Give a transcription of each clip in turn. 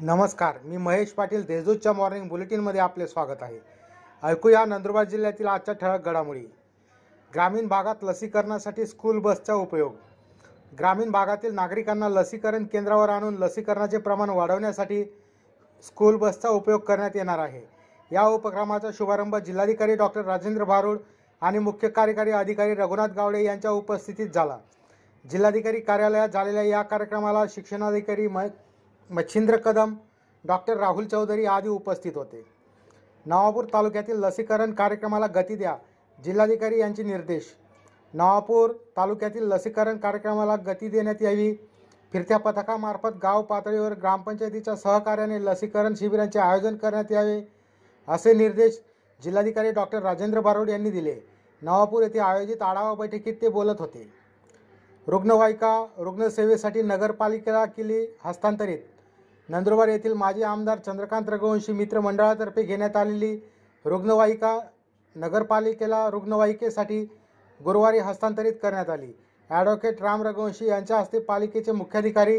नमस्कार मी महेश पाटील देजूच्या मॉर्निंग बुलेटिनमध्ये आपले स्वागत आहे. ऐकूया नंदुरबार जिल्ह्यातील आजच्या ठळक घडामोडी. ग्रामीण भागात लसीकरणासाठी स्कूल बसचा उपयोग. ग्रामीण भागातील नागरिकांना लसीकरण केंद्रावर आणून लसीकरणाचे प्रमाण वाढवण्यासाठी स्कूल बसचा उपयोग करण्यात येणार आहे. या उपक्रमाचा शुभारंभ जिल्हाधिकारी डॉक्टर राजेंद्र भारुड आणि मुख्य कार्यकारी अधिकारी रघुनाथ गावडे यांच्या उपस्थितीत झाला. जिल्हाधिकारी कार्यालयात झालेल्या या कार्यक्रमाला शिक्षणाधिकारी म मच्छिंद्र कदम डॉक्टर राहुल चौधरी आदी उपस्थित होते. नवापूर तालुक्यातील लसीकरण कार्यक्रमाला गती द्या जिल्हाधिकारी यांचे निर्देश. नवापूर तालुक्यातील लसीकरण कार्यक्रमाला गती देण्यात यावी. फिरत्या पथकामार्फत गाव पातळीवर ग्रामपंचायतीच्या सहकार्याने लसीकरण शिबिरांचे आयोजन करण्यात यावे असे निर्देश जिल्हाधिकारी डॉक्टर राजेंद्र बारोड यांनी दिले. नवापूर येथे आयोजित आढावा बैठकीत ते बोलत होते. रुग्णवाहिका रुग्णसेवेसाठी नगरपालिकेला केली हस्तांतरित नंदुरबार येथील माजी आमदार चंद्रकांत रघुवंशी मित्र मंडळातर्फे घेण्यात आलेली रुग्णवाहिका नगरपालिकेला रुग्णवाहिकेसाठी गुरुवारी हस्तांतरित करण्यात आली. ॲडव्होकेट राम रघुवंशी यांच्या हस्ते पालिकेचे मुख्याधिकारी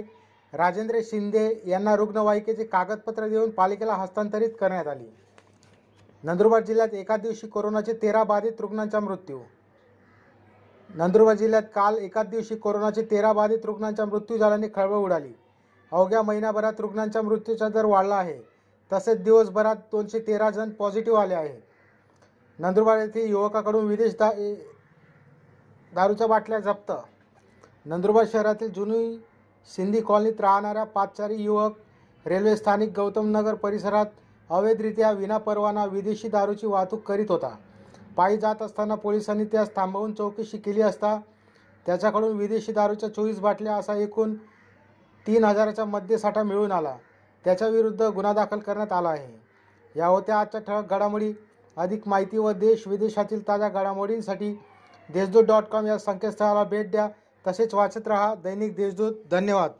राजेंद्र शिंदे यांना रुग्णवाहिकेचे कागदपत्र देऊन पालिकेला हस्तांतरित करण्यात आली. नंदुरबार जिल्ह्यात एका दिवशी कोरोनाचे तेरा बाधित रुग्णांचा मृत्यू. नंदुरबार जिल्ह्यात काल एकाच दिवशी कोरोनाचे तेरा बाधित रुग्णांचा मृत्यू झाल्याने खळबळ उडाली. अवघ्या महिन्याभरात रुग्णांच्या मृत्यूचा दर वाढला आहे. तसेच दिवसभरात दोनशे तेरा जण पॉझिटिव्ह आले आहेत. नंदुरबार येथे युवकाकडून विदेश दा दारूच्या बाटल्या जप्त. नंदुरबार शहरातील जुनी सिंधी कॉलनीत राहणाऱ्या पाचचारी युवक रेल्वे स्थानिक गौतम नगर परिसरात अवैधरित्या विनापरवाना विदेशी दारूची वाहतूक करीत होता. पायी जात असताना पोलिसांनी त्यास थांबवून चौकशी केली असता त्याच्याकडून विदेशी दारूच्या चोवीस बाटल्या असा एकूण तीन हजाराचा मद्यसाठा मिळून आला. त्याच्याविरुद्ध गुन्हा दाखल करण्यात आला आहे. या होत्या आजच्या ठळक घडामोडी. अधिक माहिती व देश विदेशातील ताज्या घडामोडींसाठी देशदूत डॉट कॉम या संकेतस्थळाला भेट द्या. तसेच वाचत रहा दैनिक देशदूत. धन्यवाद.